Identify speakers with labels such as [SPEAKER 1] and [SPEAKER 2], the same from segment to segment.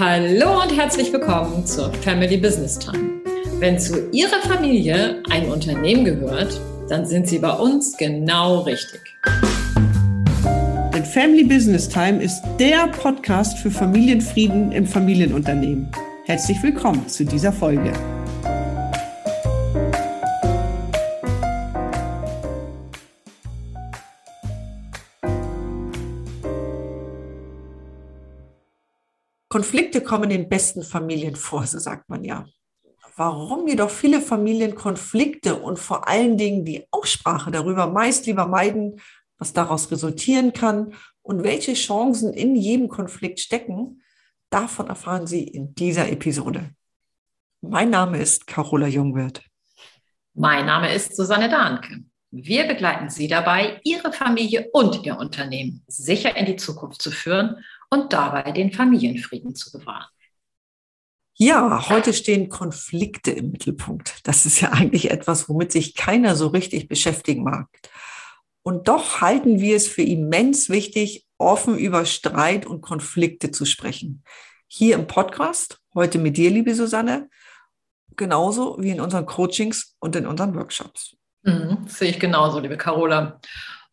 [SPEAKER 1] Hallo und herzlich willkommen zur Family Business Time. Wenn zu Ihrer Familie ein Unternehmen gehört, dann sind Sie bei uns genau richtig.
[SPEAKER 2] Denn Family Business Time ist der Podcast für Familienfrieden im Familienunternehmen. Herzlich willkommen zu dieser Folge. Konflikte kommen in besten Familien vor, so sagt man ja. Warum jedoch viele Familien Konflikte und vor allen Dingen die Aussprache darüber meist lieber meiden, was daraus resultieren kann und welche Chancen in jedem Konflikt stecken, davon erfahren Sie in dieser Episode. Mein Name ist Carola Jungwirth.
[SPEAKER 1] Mein Name ist Susanne Dahnke. Wir begleiten Sie dabei, Ihre Familie und Ihr Unternehmen sicher in die Zukunft zu führen und dabei den Familienfrieden zu bewahren.
[SPEAKER 2] Ja, heute stehen Konflikte im Mittelpunkt. Das ist ja eigentlich etwas, womit sich keiner so richtig beschäftigen mag. Und doch halten wir es für immens wichtig, offen über Streit und Konflikte zu sprechen. Hier im Podcast, heute mit dir, liebe Susanne, genauso wie in unseren Coachings und in unseren Workshops.
[SPEAKER 1] Mhm, sehe ich genauso, liebe Carola.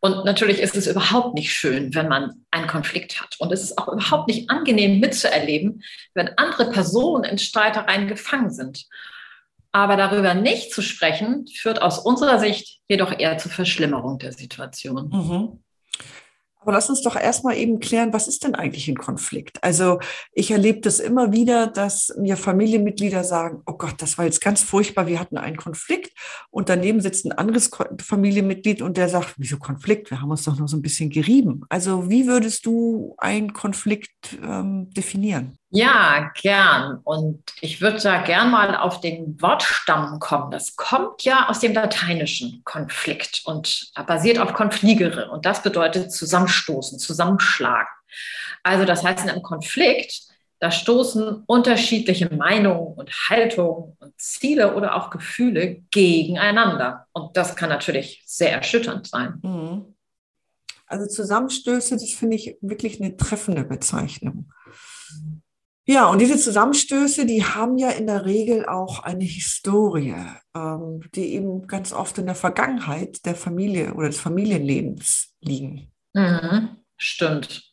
[SPEAKER 1] Und natürlich ist es überhaupt nicht schön, wenn man Konflikt hat. Und es ist auch überhaupt nicht angenehm mitzuerleben, wenn andere Personen in Streitereien gefangen sind. Aber darüber nicht zu sprechen, führt aus unserer Sicht jedoch eher zur Verschlimmerung der Situation.
[SPEAKER 2] Mhm. Aber lass uns doch erstmal eben klären, was ist denn eigentlich ein Konflikt? Also ich erlebe das immer wieder, dass mir Familienmitglieder sagen, oh Gott, das war jetzt ganz furchtbar, wir hatten einen Konflikt und daneben sitzt ein anderes Familienmitglied und der sagt, wieso Konflikt? Wir haben uns doch noch so ein bisschen gerieben. Also wie würdest du einen Konflikt ähm, definieren?
[SPEAKER 1] Ja, gern. Und ich würde da gern mal auf den Wortstamm kommen. Das kommt ja aus dem lateinischen Konflikt und basiert auf confligere. Und das bedeutet zusammenstoßen, zusammenschlagen. Also das heißt, in einem Konflikt, da stoßen unterschiedliche Meinungen und Haltungen und Ziele oder auch Gefühle gegeneinander. Und das kann natürlich sehr erschütternd sein. Mhm.
[SPEAKER 2] Also Zusammenstöße, das finde ich wirklich eine treffende Bezeichnung. Ja, und diese Zusammenstöße, die haben ja in der Regel auch eine Historie, ähm, die eben ganz oft in der Vergangenheit der Familie oder des Familienlebens liegen.
[SPEAKER 1] Mhm, stimmt.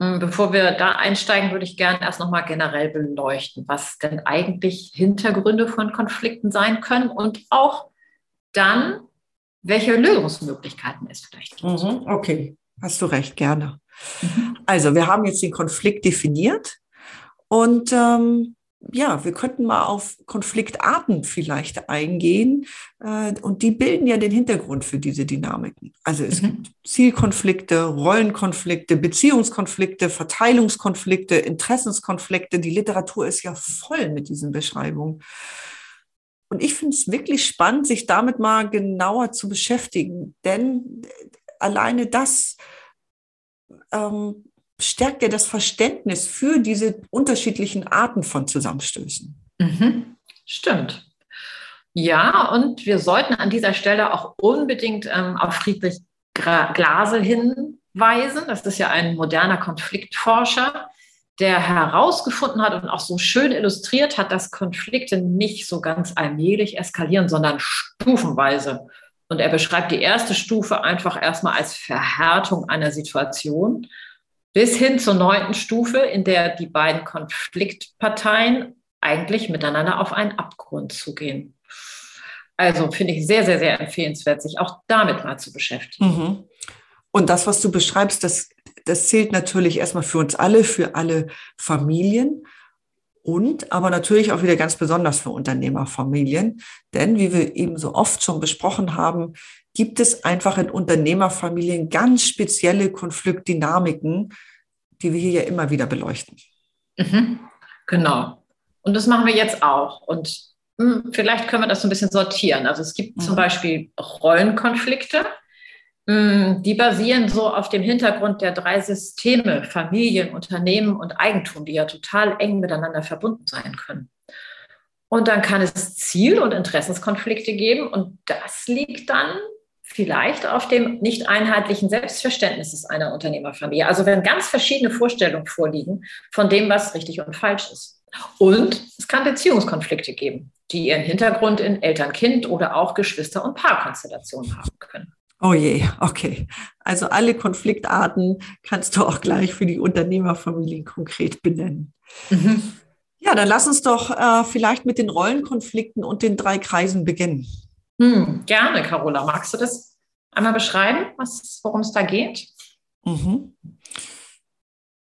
[SPEAKER 1] Hm, bevor wir da einsteigen, würde ich gerne erst nochmal generell beleuchten, was denn eigentlich Hintergründe von Konflikten sein können und auch dann, welche Lösungsmöglichkeiten es vielleicht gibt.
[SPEAKER 2] Mhm, okay, hast du recht, gerne. Mhm. Also, wir haben jetzt den Konflikt definiert. Und ähm, ja, wir könnten mal auf Konfliktarten vielleicht eingehen. Äh, und die bilden ja den Hintergrund für diese Dynamiken. Also es mhm. gibt Zielkonflikte, Rollenkonflikte, Beziehungskonflikte, Verteilungskonflikte, Interessenskonflikte. Die Literatur ist ja voll mit diesen Beschreibungen. Und ich finde es wirklich spannend, sich damit mal genauer zu beschäftigen. Denn alleine das ähm, stärkt ja das Verständnis für diese unterschiedlichen Arten von Zusammenstößen.
[SPEAKER 1] Mhm. Stimmt. Ja, und wir sollten an dieser Stelle auch unbedingt ähm, auf Friedrich Glasel hinweisen. Das ist ja ein moderner Konfliktforscher, der herausgefunden hat und auch so schön illustriert hat, dass Konflikte nicht so ganz allmählich eskalieren, sondern stufenweise. Und er beschreibt die erste Stufe einfach erstmal als Verhärtung einer Situation bis hin zur neunten Stufe, in der die beiden Konfliktparteien eigentlich miteinander auf einen Abgrund zugehen. Also finde ich sehr, sehr, sehr empfehlenswert, sich auch damit mal zu beschäftigen. Mhm.
[SPEAKER 2] Und das, was du beschreibst, das, das zählt natürlich erstmal für uns alle, für alle Familien und aber natürlich auch wieder ganz besonders für Unternehmerfamilien. Denn wie wir eben so oft schon besprochen haben, gibt es einfach in Unternehmerfamilien ganz spezielle Konfliktdynamiken, die wir hier ja immer wieder beleuchten.
[SPEAKER 1] Mhm, genau. Und das machen wir jetzt auch. Und mh, hm, vielleicht können wir das so ein bisschen sortieren. Also es gibt mhm. zum Beispiel Rollenkonflikte, die basieren so auf dem Hintergrund der drei Systeme, Familien, Unternehmen und Eigentum, die ja total eng miteinander verbunden sein können. Und dann kann es Ziel- und Interessenskonflikte geben und das liegt dann vielleicht auf dem nicht einheitlichen Selbstverständnis einer Unternehmerfamilie. Also wenn ganz verschiedene Vorstellungen vorliegen von dem, was richtig und falsch ist. Und es kann Beziehungskonflikte geben, die ihren Hintergrund in Eltern-Kind oder auch Geschwister- und Paarkonstellationen haben können.
[SPEAKER 2] Oh je, okay. Also alle Konfliktarten kannst du auch gleich für die Unternehmerfamilien konkret benennen. Mhm. Ja, dann lass uns doch äh, vielleicht mit den Rollenkonflikten und den drei Kreisen beginnen.
[SPEAKER 1] Hm, gerne, Carola. Magst du das einmal beschreiben, worum es da geht? Mhm.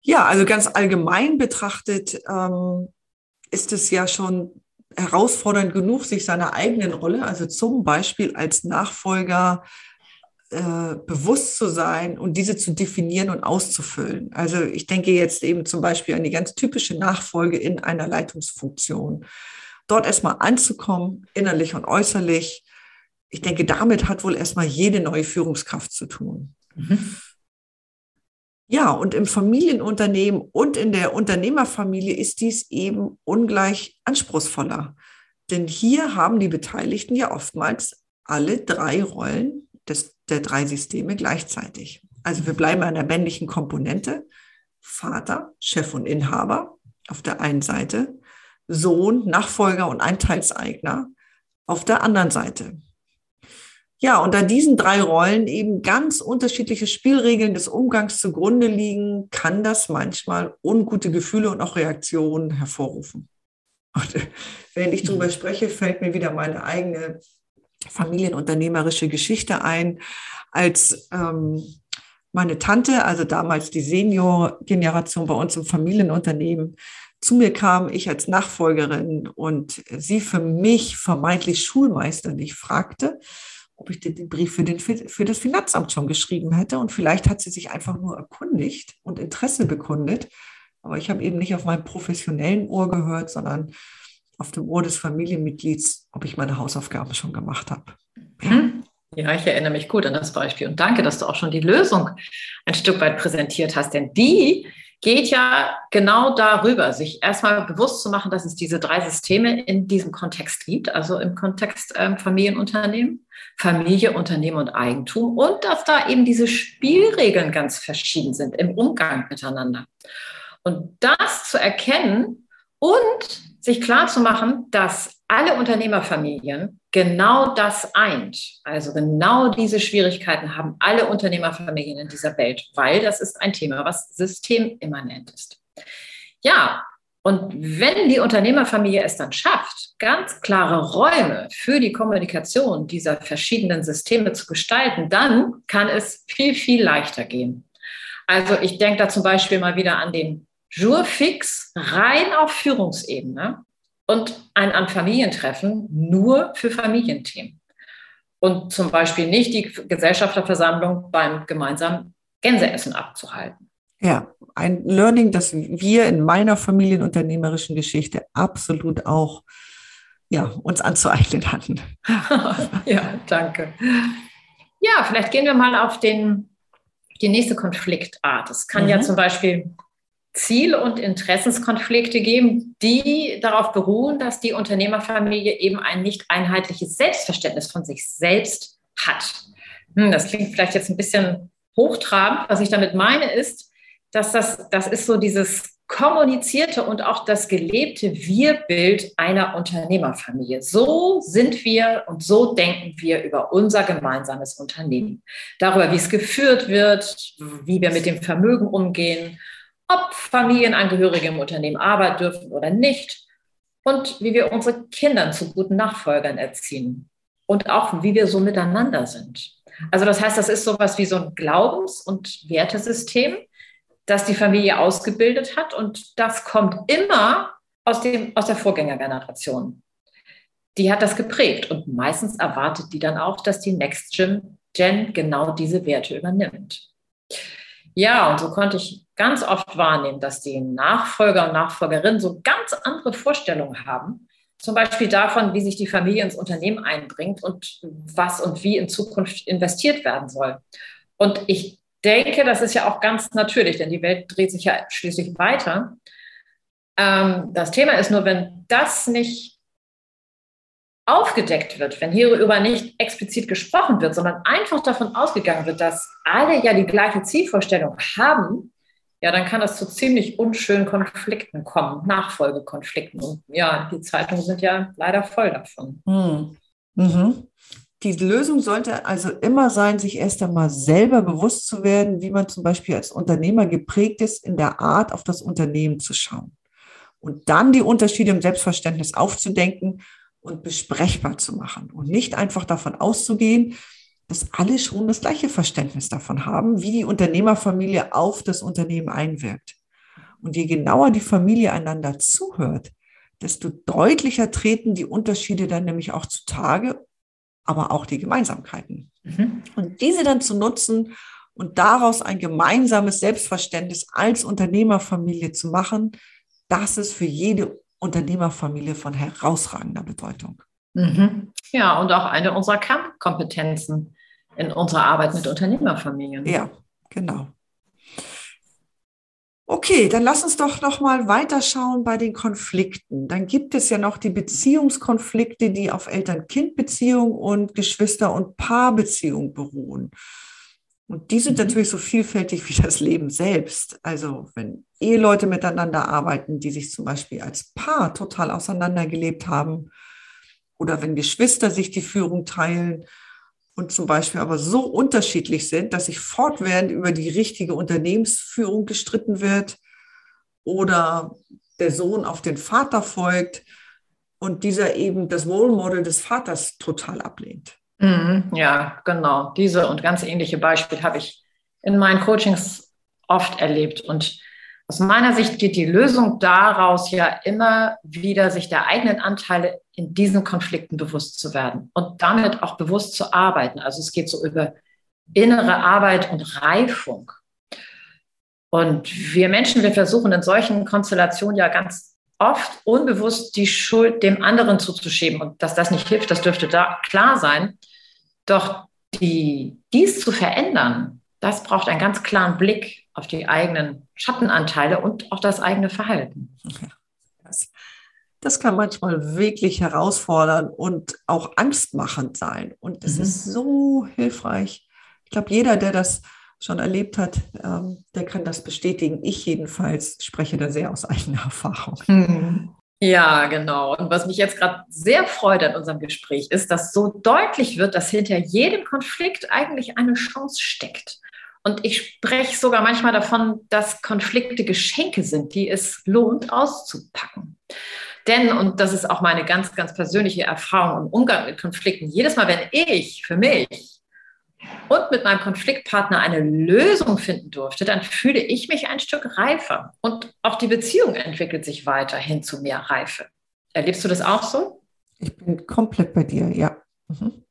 [SPEAKER 2] Ja, also ganz allgemein betrachtet ähm, ist es ja schon herausfordernd genug, sich seiner eigenen Rolle, also zum Beispiel als Nachfolger, äh, bewusst zu sein und diese zu definieren und auszufüllen. Also ich denke jetzt eben zum Beispiel an die ganz typische Nachfolge in einer Leitungsfunktion. Dort erstmal anzukommen, innerlich und äußerlich, ich denke, damit hat wohl erstmal jede neue Führungskraft zu tun. Mhm. Ja, und im Familienunternehmen und in der Unternehmerfamilie ist dies eben ungleich anspruchsvoller. Denn hier haben die Beteiligten ja oftmals alle drei Rollen des, der drei Systeme gleichzeitig. Also wir bleiben an der männlichen Komponente. Vater, Chef und Inhaber auf der einen Seite, Sohn, Nachfolger und Einteilseigner auf der anderen Seite. Ja, und da diesen drei Rollen eben ganz unterschiedliche Spielregeln des Umgangs zugrunde liegen, kann das manchmal ungute Gefühle und auch Reaktionen hervorrufen. Und wenn ich darüber spreche, fällt mir wieder meine eigene familienunternehmerische Geschichte ein, als ähm, meine Tante, also damals die Senior-Generation bei uns im Familienunternehmen, zu mir kam, ich als Nachfolgerin und sie für mich vermeintlich schulmeisterlich fragte, ob ich den Brief für, den, für das Finanzamt schon geschrieben hätte. Und vielleicht hat sie sich einfach nur erkundigt und Interesse bekundet. Aber ich habe eben nicht auf meinem professionellen Ohr gehört, sondern auf dem Ohr des Familienmitglieds, ob ich meine Hausaufgaben schon gemacht habe.
[SPEAKER 1] Ja. Hm? ja, ich erinnere mich gut an das Beispiel. Und danke, dass du auch schon die Lösung ein Stück weit präsentiert hast. Denn die geht ja genau darüber, sich erstmal bewusst zu machen, dass es diese drei Systeme in diesem Kontext gibt, also im Kontext ähm, Familienunternehmen, Familie, Unternehmen und Eigentum und dass da eben diese Spielregeln ganz verschieden sind im Umgang miteinander. Und das zu erkennen und sich klar zu machen, dass alle Unternehmerfamilien genau das eint. Also genau diese Schwierigkeiten haben alle Unternehmerfamilien in dieser Welt, weil das ist ein Thema, was systemimmanent ist. Ja, und wenn die Unternehmerfamilie es dann schafft, ganz klare Räume für die Kommunikation dieser verschiedenen Systeme zu gestalten, dann kann es viel, viel leichter gehen. Also ich denke da zum Beispiel mal wieder an den Jurfix rein auf Führungsebene und ein an Familientreffen nur für Familienthemen. Und zum Beispiel nicht die Gesellschafterversammlung beim gemeinsamen Gänseessen abzuhalten.
[SPEAKER 2] Ja, ein Learning, das wir in meiner familienunternehmerischen Geschichte absolut auch ja, uns anzueignen hatten.
[SPEAKER 1] ja, danke. Ja, vielleicht gehen wir mal auf den, die nächste Konfliktart. Es kann mhm. ja zum Beispiel Ziel- und Interessenskonflikte geben, die darauf beruhen, dass die Unternehmerfamilie eben ein nicht einheitliches Selbstverständnis von sich selbst hat. Hm, das klingt vielleicht jetzt ein bisschen hochtrabend. Was ich damit meine, ist, dass das, das ist so dieses kommunizierte und auch das gelebte Wir-Bild einer Unternehmerfamilie. So sind wir und so denken wir über unser gemeinsames Unternehmen. Darüber, wie es geführt wird, wie wir mit dem Vermögen umgehen ob Familienangehörige im Unternehmen arbeiten dürfen oder nicht und wie wir unsere Kinder zu guten Nachfolgern erziehen und auch wie wir so miteinander sind. Also das heißt, das ist sowas wie so ein Glaubens- und Wertesystem, das die Familie ausgebildet hat und das kommt immer aus, dem, aus der Vorgängergeneration. Die hat das geprägt und meistens erwartet die dann auch, dass die Next Gen, Gen genau diese Werte übernimmt. Ja, und so konnte ich ganz oft wahrnehmen, dass die Nachfolger und Nachfolgerinnen so ganz andere Vorstellungen haben. Zum Beispiel davon, wie sich die Familie ins Unternehmen einbringt und was und wie in Zukunft investiert werden soll. Und ich denke, das ist ja auch ganz natürlich, denn die Welt dreht sich ja schließlich weiter. Ähm, das Thema ist nur, wenn das nicht aufgedeckt wird, wenn hierüber nicht explizit gesprochen wird, sondern einfach davon ausgegangen wird, dass alle ja die gleiche Zielvorstellung haben, ja, dann kann das zu ziemlich unschönen Konflikten kommen, Nachfolgekonflikten. Und ja, die Zeitungen sind ja leider voll davon.
[SPEAKER 2] Hm. Mhm. Die Lösung sollte also immer sein, sich erst einmal selber bewusst zu werden, wie man zum Beispiel als Unternehmer geprägt ist, in der Art auf das Unternehmen zu schauen. Und dann die Unterschiede im Selbstverständnis aufzudenken und besprechbar zu machen und nicht einfach davon auszugehen, dass alle schon das gleiche Verständnis davon haben, wie die Unternehmerfamilie auf das Unternehmen einwirkt. Und je genauer die Familie einander zuhört, desto deutlicher treten die Unterschiede dann nämlich auch zutage, aber auch die Gemeinsamkeiten. Mhm. Und diese dann zu nutzen und daraus ein gemeinsames Selbstverständnis als Unternehmerfamilie zu machen, das ist für jede Unternehmerfamilie von herausragender Bedeutung.
[SPEAKER 1] Mhm. Ja, und auch eine unserer Kernkompetenzen in unserer Arbeit mit Unternehmerfamilien.
[SPEAKER 2] Ja, genau. Okay, dann lass uns doch noch mal weiterschauen bei den Konflikten. Dann gibt es ja noch die Beziehungskonflikte, die auf Eltern-Kind-Beziehung und Geschwister- und Paarbeziehung beruhen. Und die sind mhm. natürlich so vielfältig wie das Leben selbst. Also wenn Eheleute miteinander arbeiten, die sich zum Beispiel als Paar total auseinandergelebt haben, oder wenn Geschwister sich die Führung teilen und zum Beispiel aber so unterschiedlich sind, dass sich fortwährend über die richtige Unternehmensführung gestritten wird oder der Sohn auf den Vater folgt und dieser eben das Role Model des Vaters total ablehnt.
[SPEAKER 1] Mhm, ja, genau. Diese und ganz ähnliche Beispiele habe ich in meinen Coachings oft erlebt. Und aus meiner Sicht geht die Lösung daraus ja immer wieder, sich der eigenen Anteile in diesen Konflikten bewusst zu werden und damit auch bewusst zu arbeiten. Also es geht so über innere Arbeit und Reifung. Und wir Menschen, wir versuchen in solchen Konstellationen ja ganz oft unbewusst die Schuld dem anderen zuzuschieben. Und dass das nicht hilft, das dürfte da klar sein. Doch die, dies zu verändern, das braucht einen ganz klaren Blick auf die eigenen Schattenanteile und auch das eigene Verhalten.
[SPEAKER 2] Das, das kann manchmal wirklich herausfordernd und auch angstmachend sein. Und es mhm. ist so hilfreich. Ich glaube, jeder, der das schon erlebt hat, ähm, der kann das bestätigen. Ich jedenfalls spreche da sehr aus eigener Erfahrung.
[SPEAKER 1] Mhm. Ja, genau. Und was mich jetzt gerade sehr freut an unserem Gespräch ist, dass so deutlich wird, dass hinter jedem Konflikt eigentlich eine Chance steckt. Und ich spreche sogar manchmal davon, dass Konflikte Geschenke sind, die es lohnt auszupacken. Denn, und das ist auch meine ganz, ganz persönliche Erfahrung im Umgang mit Konflikten, jedes Mal, wenn ich für mich und mit meinem Konfliktpartner eine Lösung finden durfte, dann fühle ich mich ein Stück reifer. Und auch die Beziehung entwickelt sich weiter hin zu mehr Reife. Erlebst du das auch so?
[SPEAKER 2] Ich bin komplett bei dir, ja. Mhm.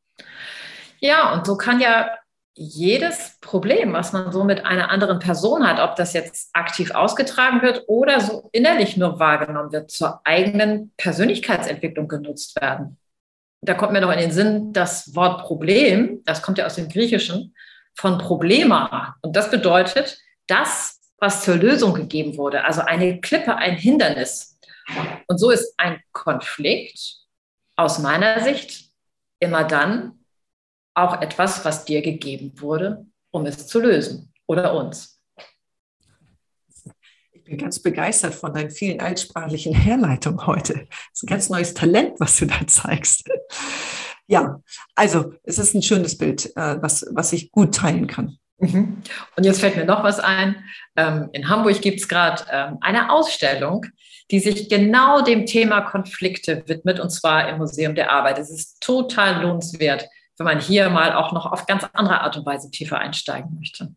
[SPEAKER 1] Ja, und so kann ja jedes Problem, was man so mit einer anderen Person hat, ob das jetzt aktiv ausgetragen wird oder so innerlich nur wahrgenommen wird, zur eigenen Persönlichkeitsentwicklung genutzt werden da kommt mir noch in den Sinn, das Wort Problem, das kommt ja aus dem Griechischen, von Problema. Und das bedeutet, das, was zur Lösung gegeben wurde, also eine Klippe, ein Hindernis. Und so ist ein Konflikt aus meiner Sicht immer dann auch etwas, was dir gegeben wurde, um es zu lösen oder uns.
[SPEAKER 2] Ich bin ganz begeistert von deinen vielen altsprachlichen Herleitungen heute. Das ist ein ganz neues Talent, was du da zeigst. Ja, also es ist ein schönes Bild, äh, was, was ich gut teilen kann.
[SPEAKER 1] Mhm. Und jetzt fällt mir noch was ein. Ähm, in Hamburg gibt es gerade ähm, eine Ausstellung, die sich genau dem Thema Konflikte widmet, und zwar im Museum der Arbeit. Es ist total lohnenswert, wenn man hier mal auch noch auf ganz andere Art und Weise tiefer einsteigen möchte.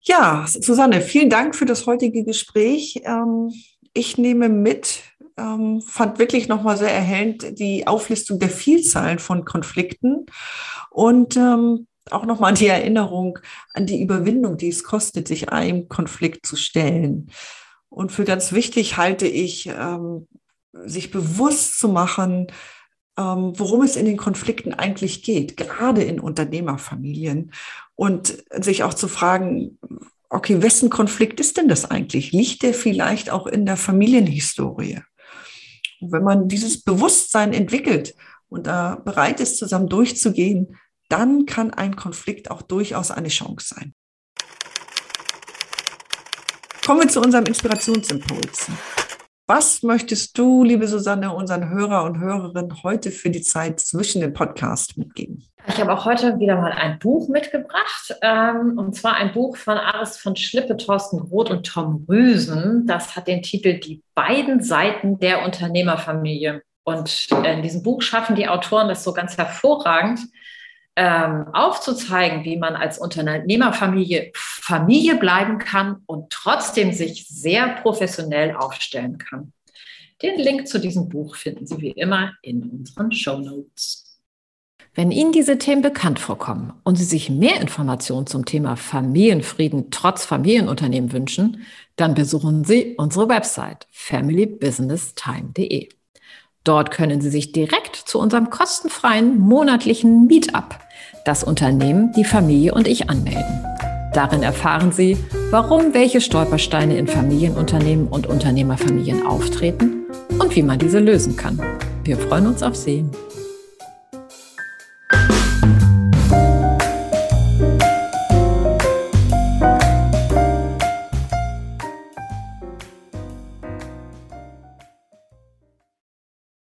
[SPEAKER 2] Ja, Susanne, vielen Dank für das heutige Gespräch. Ähm, ich nehme mit, ähm, fand wirklich nochmal sehr erhellend die Auflistung der Vielzahlen von Konflikten und ähm, auch nochmal die Erinnerung an die Überwindung, die es kostet, sich einem Konflikt zu stellen. Und für ganz wichtig halte ich, sich bewusst zu machen, worum es in den Konflikten eigentlich geht, gerade in Unternehmerfamilien und sich auch zu fragen, okay, wessen Konflikt ist denn das eigentlich? Liegt der vielleicht auch in der Familienhistorie? Wenn man dieses Bewusstsein entwickelt und da bereit ist, zusammen durchzugehen, dann kann ein Konflikt auch durchaus eine Chance sein. Kommen wir zu unserem Inspirationsimpuls. Was möchtest du, liebe Susanne, unseren Hörer und Hörerinnen heute für die Zeit zwischen den Podcasts mitgeben?
[SPEAKER 1] Ich habe auch heute wieder mal ein Buch mitgebracht, ähm, und zwar ein Buch von Aris von Schlippe, Thorsten Roth und Tom Rüsen. Das hat den Titel Die beiden Seiten der Unternehmerfamilie. Und in diesem Buch schaffen die Autoren das so ganz hervorragend, ähm, aufzuzeigen, wie man als Unternehmerfamilie Familie bleiben kann und trotzdem sich sehr professionell aufstellen kann. Den Link zu diesem Buch finden Sie wie immer in unseren Show Notes. Wenn Ihnen diese Themen bekannt vorkommen und Sie sich mehr Informationen zum Thema Familienfrieden trotz Familienunternehmen wünschen, dann besuchen Sie unsere Website familybusinesstime.de. Dort können Sie sich direkt zu unserem kostenfreien monatlichen Meetup das Unternehmen, die Familie und ich anmelden. Darin erfahren Sie, warum welche Stolpersteine in Familienunternehmen und Unternehmerfamilien auftreten und wie man diese lösen kann. Wir freuen uns auf Sie.